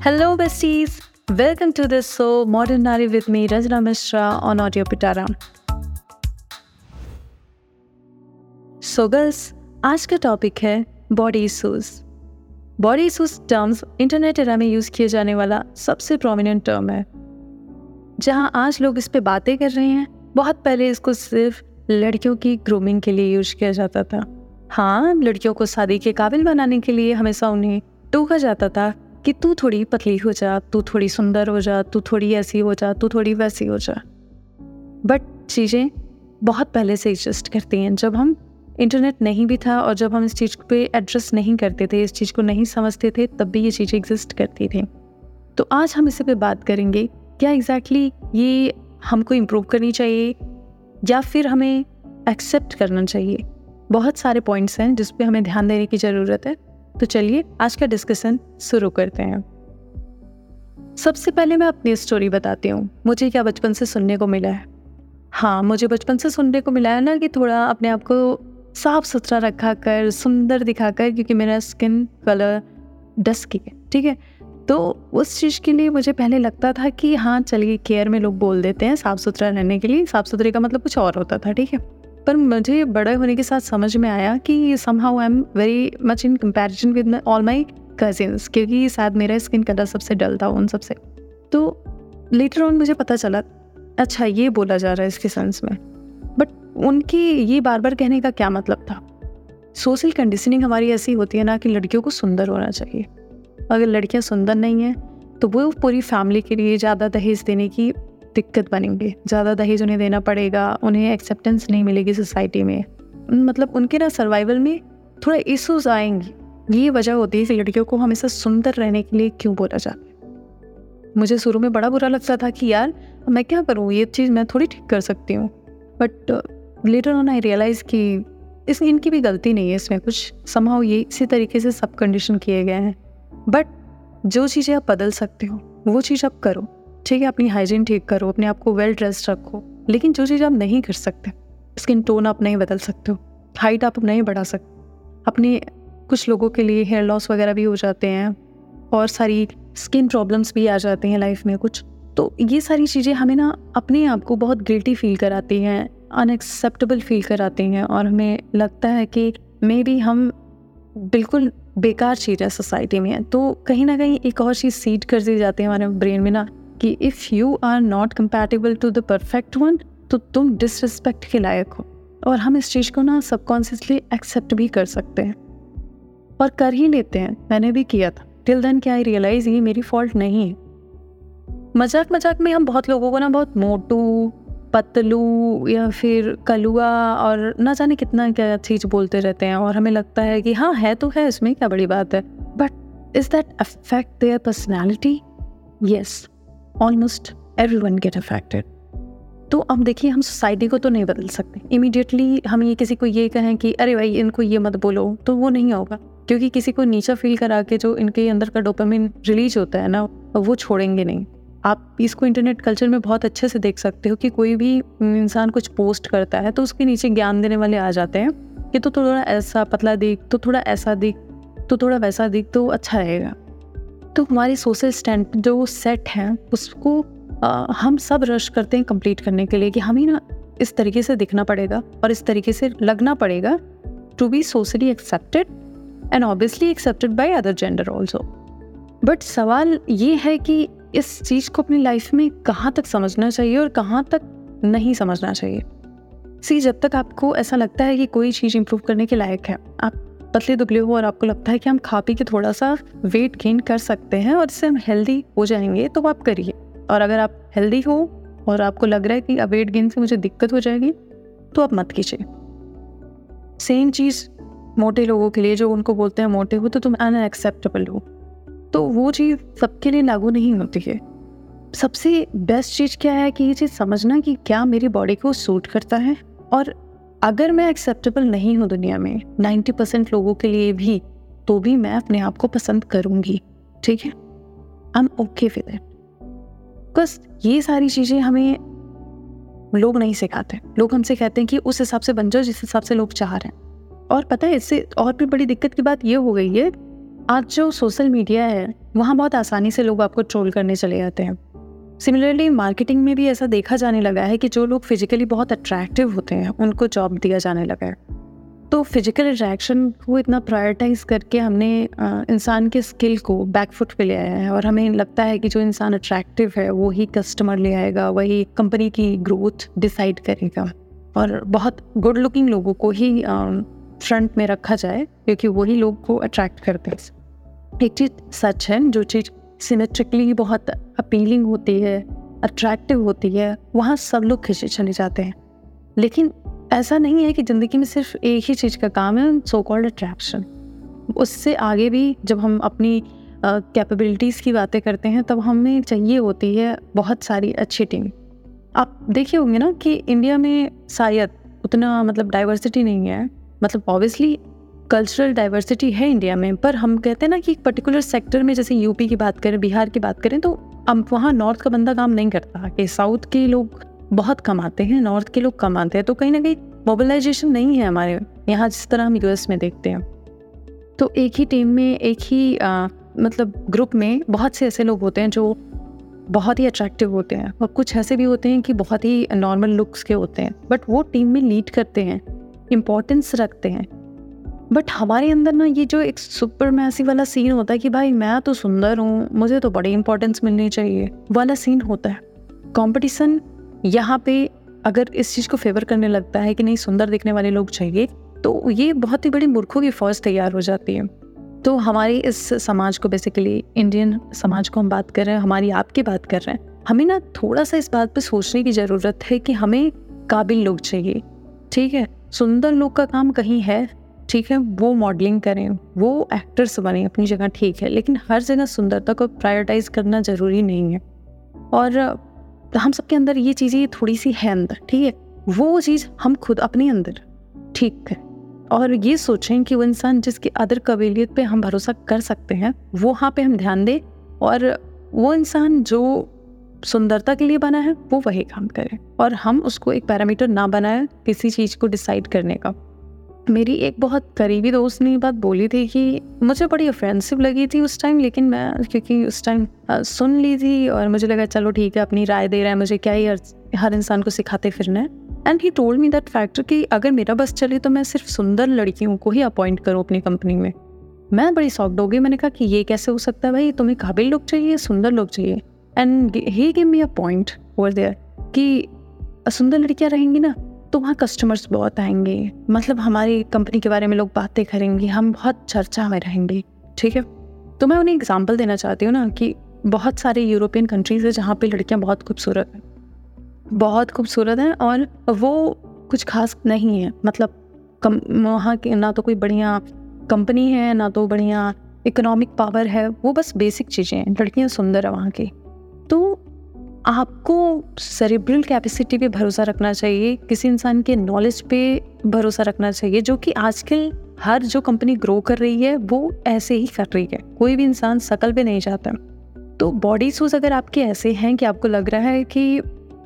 Hello, besties. Welcome to this show, Modern Nari with me, Rajna Mishra on Audio Pitara. So, girls, आज का topic है body issues body issues terms internet era में use किए जाने वाला सबसे prominent term है जहाँ आज लोग इस पे बातें कर रहे हैं बहुत पहले इसको सिर्फ़ लड़कियों की ग्रूमिंग के लिए यूज़ किया जाता था हाँ लड़कियों को शादी के काबिल बनाने के लिए हमेशा उन्हें टोका जाता था कि तू थोड़ी पतली हो जा, तू थोड़ी सुंदर हो जा, तू थोड़ी ऐसी हो जा, तू थोड़ी वैसी हो जा। बट चीज़ें बहुत पहले से एग्जिस्ट करती हैं। जब हम इंटरनेट नहीं भी था और जब हम इस चीज़ पे एड्रेस नहीं करते थे, इस चीज़ को नहीं समझते थे, तब भी ये चीज़ें एग्जिस्ट करती थी। तो आज हम इसे पे बात करेंगे, क्या एग्जैक्टली exactly ये हमको इम्प्रूव करनी चाहिए या फिर हमें एक्सेप्ट करना चाहिए? बहुत सारे पॉइंट्स हैं जिस पे हमें ध्यान देने की ज़रूरत है। तो चलिए आज का डिस्कशन शुरू करते हैं। सबसे पहले मैं अपनी स्टोरी बताती हूँ। मुझे क्या बचपन से सुनने को मिला है? हाँ मुझे बचपन से सुनने को मिला है ना कि थोड़ा अपने आप को साफ़ सुथरा रखा कर सुंदर दिखा कर क्योंकि मेरा स्किन कलर डस्की है, ठीक है? तो उस चीज़ के लिए मुझे पहले लगता था कि हाँ चलिए केयर में लोग बोल देते हैं साफ़ सुथरा रहने के लिए। साफ़ सुथरे का मतलब कुछ और होता था, ठीक है? पर मुझे बड़े होने के साथ समझ में आया कि somehow I am very much in comparison with all my cousins क्योंकि शायद मेरा स्किन कलर सबसे डल था, उन सबसे। तो लेटर ऑन मुझे पता चला अच्छा ये बोला जा रहा है इसके सेंस में। बट उनकी ये बार बार कहने का क्या मतलब था? सोशल कंडीशनिंग हमारी ऐसी होती है ना कि लड़कियों को सुंदर होना चाहिए। अगर लड़कियाँ सुंदर नहीं हैं तो वो पूरी फैमिली के लिए ज़्यादा दहेज देने की दिक्कत बनेंगे। ज़्यादा दहेज उन्हें देना पड़ेगा, उन्हें एक्सेप्टेंस नहीं मिलेगी सोसाइटी में। मतलब उनके ना सर्वाइवल में थोड़ा इशूज़ आएँगे। ये वजह होती है लड़कियों को हमेशा सुंदर रहने के लिए क्यों बोला जाता है? मुझे शुरू में बड़ा बुरा लगता था कि यार, मैं क्या करूँ? ये चीज़ मैं थोड़ी ठीक कर सकती हूँ। But later on I realise कि इस, इनकी भी गलती नहीं है इसमें कुछ। समाव ये इसी तरीके से सब कंडीशन किए गए हैं। बट जो चीज़ें आप बदल सकते हो, वो चीज़ आप करो। ठीक है अपनी हाइजीन ठीक करो, अपने आप को वेल ड्रेस्ड रखो, लेकिन जो चीज़ आप नहीं कर सकते स्किन टोन आप नहीं बदल सकते हो हाइट आप नहीं बढ़ा सकते अपने कुछ लोगों के लिए हेयर लॉस वगैरह भी हो जाते हैं, और सारी स्किन प्रॉब्लम्स भी आ जाते हैं लाइफ में कुछ। तो ये सारी चीज़ें हमें ना अपने आप को बहुत गिल्टी फील कराती हैं अनएक्सेप्टेबल फील कराती हैं, और हमें लगता है कि मे बी हम बिल्कुल बेकार चीज़ है सोसाइटी में। तो कहीं ना कहीं एक और चीज़ सीड कर दी जाती है हमारे ब्रेन में ना कि if you are not compatible to the perfect one तो तुम डिसरिस्पेक्ट के लायक हो। और हम इस चीज़ को ना सबकॉन्शियसली एक्सेप्ट भी कर सकते हैं। और कर ही लेते हैं। मैंने भी किया था। टिल देन क्या आई रियलाइज़ ये मेरी फॉल्ट नहीं है? मज़ाक मज़ाक में हम बहुत लोगों को ना बहुत मोटू, पतलू या फिर कलुआ और ना जाने कितना क्या चीज़ बोलते रहते हैं। और हमें लगता है कि हाँ है तो है, इसमें क्या बड़ी बात है? But is that affect their personality yes almost everyone get affected तो अब देखिए, हम सोसाइटी को तो नहीं बदल सकते। इमीडिएटली हम ये किसी को ये कहें कि, अरे भाई, इनको ये मत बोलो तो वो नहीं होगा। क्योंकि किसी को नीचा फील करा के जो इनके अंदर का डोपामिन रिलीज़ होता है ना, वो छोड़ेंगे नहीं। आप इसको इंटरनेट कल्चर में बहुत अच्छे से देख सकते हो कि कोई भी इंसान कुछ पोस्ट करता है तो उसके नीचे ज्ञान देने वाले आ जाते हैं कि तो थोड़ा ऐसा पतला दिख तो थोड़ा ऐसा दिख तो थोड़ा वैसा दिख तो अच्छा रहेगा। तो हमारे सोशल स्टैंड जो सेट है उसको आ, हम सब रश करते हैं कंप्लीट करने के लिए कि हमें ना इस तरीके से दिखना पड़ेगा और इस तरीके से लगना पड़ेगा to be socially accepted and obviously accepted by other gender also but सवाल ये है कि इस चीज़ को अपनी लाइफ में कहाँ तक समझना चाहिए और कहाँ तक नहीं समझना चाहिए? सी जब तक आपको ऐसा लगता है कि कोई चीज़ इंप्रूव करने के लायक है आप पतले दुबले हो और आपको लगता है कि हम खा पी के थोड़ा सा वेट गेन कर सकते हैं और इससे हम हेल्दी हो जाएँगे तो आप करिए। और अगर आप हेल्दी हो और आपको लग रहा है कि अब वेट गेन से मुझे दिक्कत हो जाएगी तो आप मत कीजिए। सेम चीज़ मोटे लोगों के लिए जो उनको बोलते हैं मोटे हो तो तुम अनएक्सेप्टेबल हो। तो वो चीज़ सबके लिए लागू नहीं होती है। सबसे बेस्ट चीज़ क्या है कि ये चीज़ समझना कि क्या मेरी बॉडी को सूट करता है और अगर मैं एक्सेप्टेबल नहीं हूँ दुनिया में नाइन्टी परसेंट लोगों के लिए भी तो भी मैं अपने आप को पसंद करूँगी, ठीक है? I am okay with it बस ये सारी चीज़ें हमें लोग नहीं सिखाते। लोग हमसे कहते हैं कि उस हिसाब से बन जाओ, जिस हिसाब से लोग चाह रहे हैं। और पता है, इससे और भी बड़ी दिक्कत की बात ये हो गई है, आज जो सोशल मीडिया है, वहाँ बहुत आसानी से लोग आपको ट्रोल करने चले जाते हैं। सिमिलरली मार्केटिंग में भी ऐसा देखा जाने लगा है कि जो लोग फिजिकली बहुत अट्रैक्टिव होते हैं, उनको जॉब दिया जाने लगा है। तो फ़िज़िकल अट्रैक्शन को इतना प्रायोरिटाइज करके हमने इंसान के स्किल को बैकफुट पे ले आया है और हमें लगता है कि जो इंसान अट्रैक्टिव है, वो ही कस्टमर ले आएगा, वही कंपनी की ग्रोथ डिसाइड करेगा। और बहुत गुड लुकिंग लोगों को ही फ्रंट में रखा जाए, क्योंकि वही लोग को अट्रैक्ट करते हैं। एक चीज़ सच है, जो चीज़ सिमेट्रिकली बहुत अपीलिंग होती है अट्रैक्टिव होती है, वहाँ सब लोग खिंचे चले जाते हैं। लेकिन ऐसा नहीं है कि ज़िंदगी में सिर्फ़ एक ही चीज़ का काम है सो कॉल्ड अट्रैक्शन उससे आगे भी जब हम अपनी कैपेबिलिटीज़ की बातें करते हैं, तब हमें चाहिए होती है बहुत सारी अच्छी टीम आप देखिए होंगे ना कि इंडिया में शायद उतना मतलब डाइवर्सिटी नहीं है। मतलब ऑब्वियसली कल्चरल डाइवर्सिटी है इंडिया में पर हम कहते हैं ना कि एक पर्टिकुलर सेक्टर में जैसे यूपी की बात करें बिहार की बात करें तो अब वहाँ नॉर्थ का बंदा काम नहीं करता। कि साउथ के लोग बहुत कम आते हैं नॉर्थ के लोग कम आते हैं तो कहीं ना कहीं मोबिलाइजेशन नहीं है हमारे। यहाँ जिस तरह हम यूएस में देखते हैं। तो एक ही टीम में एक ही आ, मतलब ग्रुप में बहुत से ऐसे लोग होते हैं जो बहुत ही अट्रैक्टिव होते हैं। और कुछ ऐसे भी होते हैं कि बहुत ही नॉर्मल लुक्स के होते हैं। बट वो टीम में लीड करते हैं इम्पोर्टेंस रखते हैं। बट हमारे अंदर ना ये जो एक सुपर मैसी वाला सीन होता है कि भाई मैं तो सुंदर हूँ, मुझे तो बड़ी इंपॉर्टेंस मिलनी चाहिए, वाला सीन होता है। कंपटीशन यहाँ पे अगर इस चीज़ को फेवर करने लगता है कि नहीं सुंदर दिखने वाले लोग चाहिए तो ये बहुत ही बड़ी मूर्खों की फौज तैयार हो जाती है। तो हमारी इस समाज को बेसिकली इंडियन समाज को हम बात कर रहे हैं, हमारी आपकी बात कर रहे हैं, हमें ना थोड़ा सा इस बात पर सोचने की ज़रूरत है कि हमें काबिल लोग चाहिए। ठीक है? सुंदर लोग का काम कहीं है ठीक है, वो मॉडलिंग करें, वो एक्टर्स बने अपनी जगह ठीक है, लेकिन हर जगह सुंदरता को प्रायोरिटाइज करना ज़रूरी नहीं है। और हम सबके अंदर ये चीज़ें थोड़ी सी है अंदर, ठीक है? वो चीज़ हम खुद अपने अंदर, ठीक है? और ये सोचें कि वो इंसान जिसकी अदर कबीलियत पे हम भरोसा कर सकते हैं, वो वहाँ पे हम ध्यान दें और वो इंसान जो सुंदरता के लिए बना है, वो वही काम करे। और हम उसको एक पैरामीटर ना बनाए किसी चीज़ को डिसाइड करने का। मेरी एक बहुत करीबी दोस्त ने बात बोली थी कि मुझे बड़ी ऑफेंसिव लगी थी उस टाइम लेकिन मैं, क्योंकि उस टाइम सुन ली थी और मुझे लगा चलो ठीक है, अपनी राय दे रहा है मुझे क्या ही हर इंसान को सिखाते फिरना है। And he told me that factor कि अगर मेरा बस चले तो मैं सिर्फ़ सुंदर लड़कियों को ही अपॉइंट करूँ अपनी कंपनी में। मैं बड़ी सॉफ्ट हो गई, मैंने कहा कि ये कैसे हो सकता है भाई? तुम्हें काबिल लोग चाहिए, सुंदर लोग चाहिए। And he give me a point over there कि सुंदर लड़कियाँ रहेंगी ना तो वहाँ कस्टमर्स बहुत आएँगे। मतलब हमारी कंपनी के बारे में लोग बातें करेंगे, हम बहुत चर्चा में रहेंगे, ठीक है? तो मैं उन्हें एग्ज़ाम्पल देना चाहती हूँ ना कि बहुत सारे यूरोपियन कंट्रीज़ है जहाँ पे लड़कियाँ बहुत खूबसूरत हैं। बहुत खूबसूरत हैं और वो कुछ खास नहीं है। मतलब कम, वहाँ के ना तो कोई बढ़िया कंपनी है, ना तो बढ़िया इकोनॉमिक पावर है, वो बस बेसिक चीज़ें हैं। लड़कियाँ सुंदर है वहाँ की। तो आपको सेरिब्रल कैपेसिटी पे भरोसा रखना चाहिए, किसी इंसान के नॉलेज पे भरोसा रखना चाहिए, जो कि आजकल हर जो कंपनी ग्रो कर रही है, वो ऐसे ही कर रही है। कोई भी इंसान शकल पे नहीं जाता। तो बॉडी शूज़ अगर आपके ऐसे हैं कि आपको लग रहा है कि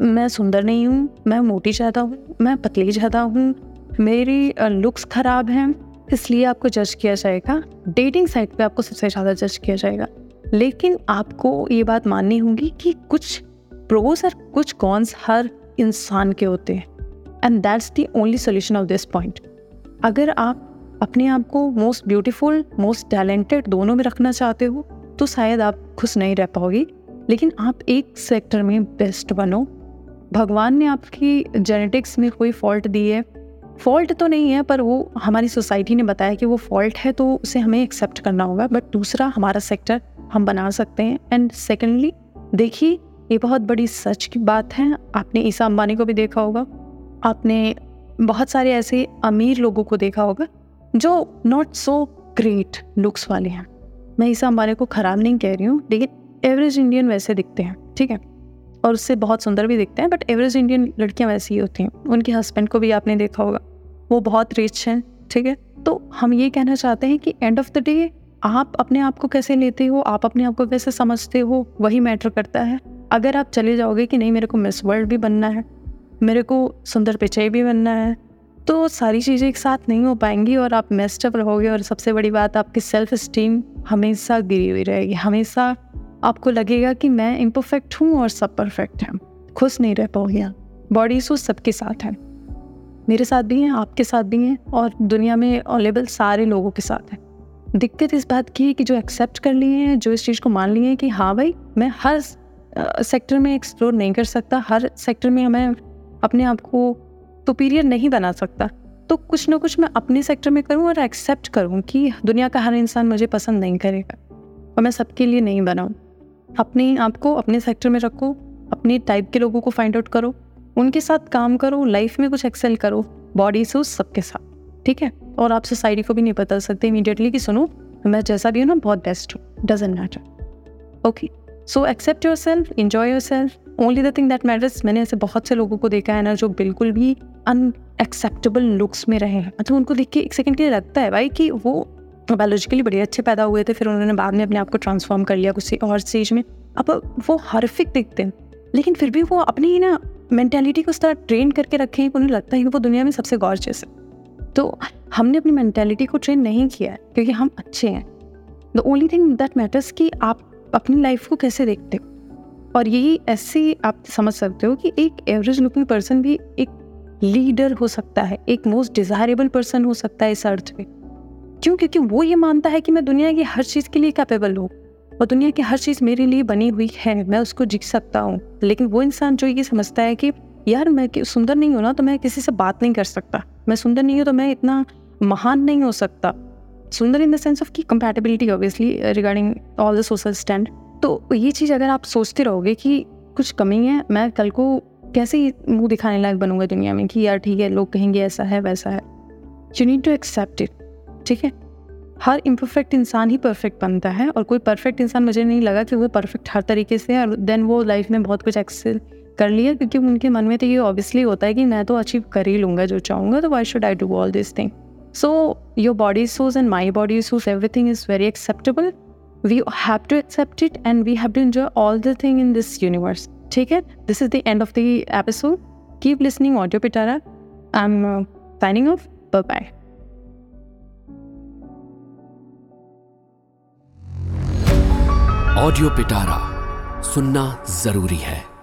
मैं सुंदर नहीं हूँ, मैं मोटी ज़्यादा हूँ, मैं पतली ज़्यादा हूँ, मेरी लुक्स ख़राब हैं, इसलिए आपको जज किया जाएगा। डेटिंग साइट पे आपको सबसे ज़्यादा जज किया जाएगा। लेकिन आपको ये बात माननी होगी कि कुछ प्रोस और कुछ कॉन्स हर इंसान के होते हैं। And that's the only solution of this point अगर आप अपने आप को मोस्ट ब्यूटीफुल मोस्ट टैलेंटेड दोनों में रखना चाहते हो तो शायद आप खुश नहीं रह पाओगी। लेकिन आप एक सेक्टर में बेस्ट बनो। भगवान ने आपकी जेनेटिक्स में कोई फॉल्ट दी है। फॉल्ट तो नहीं है, पर वो हमारी सोसाइटी ने बताया कि वो फॉल्ट है तो उसे हमें एक्सेप्ट करना होगा। बट दूसरा, हमारा सेक्टर हम बना सकते हैं। एंड सेकेंडली देखिए ये बहुत बड़ी सच की बात है। आपने ईसा अंबानी को भी देखा होगा। आपने बहुत सारे ऐसे अमीर लोगों को देखा होगा, जो नॉट सो ग्रेट लुक्स वाले हैं। मैं ईसा अंबानी को ख़राब नहीं कह रही हूँ, लेकिन एवरेज इंडियन वैसे दिखते हैं, ठीक है? और उससे बहुत सुंदर भी दिखते हैं बट एवरेज इंडियन लड़कियाँ वैसी ही होती हैं। उनके हस्बैंड को भी आपने देखा होगा। वो बहुत रिच हैं, ठीक है? तो हम ये कहना चाहते हैं कि एंड ऑफ़ द डे आप अपने आप को कैसे लेते हो? आप अपने आप को कैसे समझते हो? वही मैटर करता है। अगर आप चले जाओगे कि नहीं, मेरे को मिस वर्ल्ड भी बनना है, मेरे को सुंदर पिचाई भी बनना है तो सारी चीज़ें एक साथ नहीं हो पाएँगी और आप मेस्टअप रहोगे और सबसे बड़ी बात, आपकी सेल्फ स्टीम हमेशा गिरी हुई रहेगी। हमेशा आपको लगेगा कि मैं इम्परफेक्ट हूँ और सब परफेक्ट हैं। खुश नहीं रह पाओगे बॉडी इशूज सबके साथ हैं। मेरे साथ भी हैं, आपके साथ भी हैं और दुनिया में अवेलेबल सारे लोगों के साथ हैं। दिक्कत इस बात की है कि जो एक्सेप्ट कर लिए हैं, जो इस चीज़ को मान लिए हैं कि हाँ भाई, मैं हर सेक्टर में एक्सप्लोर नहीं कर सकता। हर सेक्टर में हमें अपने आप को सुपीरियर नहीं बना सकता। तो कुछ ना कुछ मैं अपने सेक्टर में करूँ और एक्सेप्ट करूँ कि दुनिया का हर इंसान मुझे पसंद नहीं करेगा और मैं सबके लिए नहीं बनाऊँ। अपने आप को अपने सेक्टर में रखो, अपने टाइप के लोगों को फाइंड आउट करो, उनके साथ काम करो लाइफ में कुछ एक्सेल करो बॉडी से सबके साथ, ठीक है? और आप सोसाइटी को भी नहीं बता सकते इमीडिएटली कि सुनो, मैं जैसा भी हूँ ना, बहुत बेस्ट हूँ doesn't matter okay so accept yourself enjoy yourself only the thing that matters मैंने ऐसे बहुत से लोगों को देखा है ना, जो बिल्कुल भी अनएक्सेप्टेबल लुक्स में रहे हैं। मतलब उनको देख के एक सेकेंड के लिए लगता है भाई कि वो बायोलॉजिकली बड़े अच्छे पैदा हुए थे, फिर उन्होंने बाद में अपने आप को ट्रांसफॉर्म कर लिया किसी और स्टेज में। अब वो हरफिक दिखते हैं। लेकिन फिर भी वो अपनी ही ना मैंटेलिटी को उस तरह ट्रेन करके रखे हैं उन्हें लगता है कि वो दुनिया में सबसे गॉर्जियस है। तो हमने अपनी मैंटेलिटी को ट्रेन नहीं किया है, क्योंकि हम अच्छे हैं। The only thing that matters कि आप अपनी लाइफ को कैसे देखते हो? और यही ऐसे आप समझ सकते हो कि एक एवरेज लुकिंग पर्सन भी एक लीडर हो सकता है, एक मोस्ट डिज़ायरेबल पर्सन हो सकता है इस अर्थ पे क्यों? क्योंकि वो ये मानता है कि मैं दुनिया की हर चीज़ के लिए कैपेबल हूँ, और दुनिया की हर चीज़ मेरे लिए बनी हुई है, मैं उसको जीत सकता हूँ। लेकिन वो इंसान जो ये समझता है कि, यार, मैं सुंदर नहीं हूँ ना तो मैं किसी से बात नहीं कर सकता। मैं सुंदर नहीं हूँ तो मैं इतना महान नहीं हो सकता। सुंदर इन द सेंस ऑफ़ की compatibility obviously regarding all the social stand तो ये चीज़ अगर आप सोचते रहोगे कि कुछ कमी है, मैं कल को कैसे मुँह दिखाने लायक बनूँगा दुनिया में कि यार ठीक है, लोग कहेंगे ऐसा है, वैसा है। You need to accept it ठीक है? हर इम्परफेक्ट इंसान ही परफेक्ट बनता है और कोई परफेक्ट इंसान मुझे नहीं लगा कि वो परफेक्ट हर तरीके से और देन वो लाइफ में बहुत कुछ एक्सेल कर लिया, क्योंकि उनके मन में तो ये ऑब्वियसली होता है कि मैं तो अचीव कर ही लूँगा जो चाहूँगा तो why should I do all this thing so your body issues and my body issues everything is very acceptable we have to accept it and we have to enjoy all the thing in this universe ठीक है? This is the end of the episode keep listening Audio Pitara I am signing off bye Audio Pitara सुनना ज़रूरी है।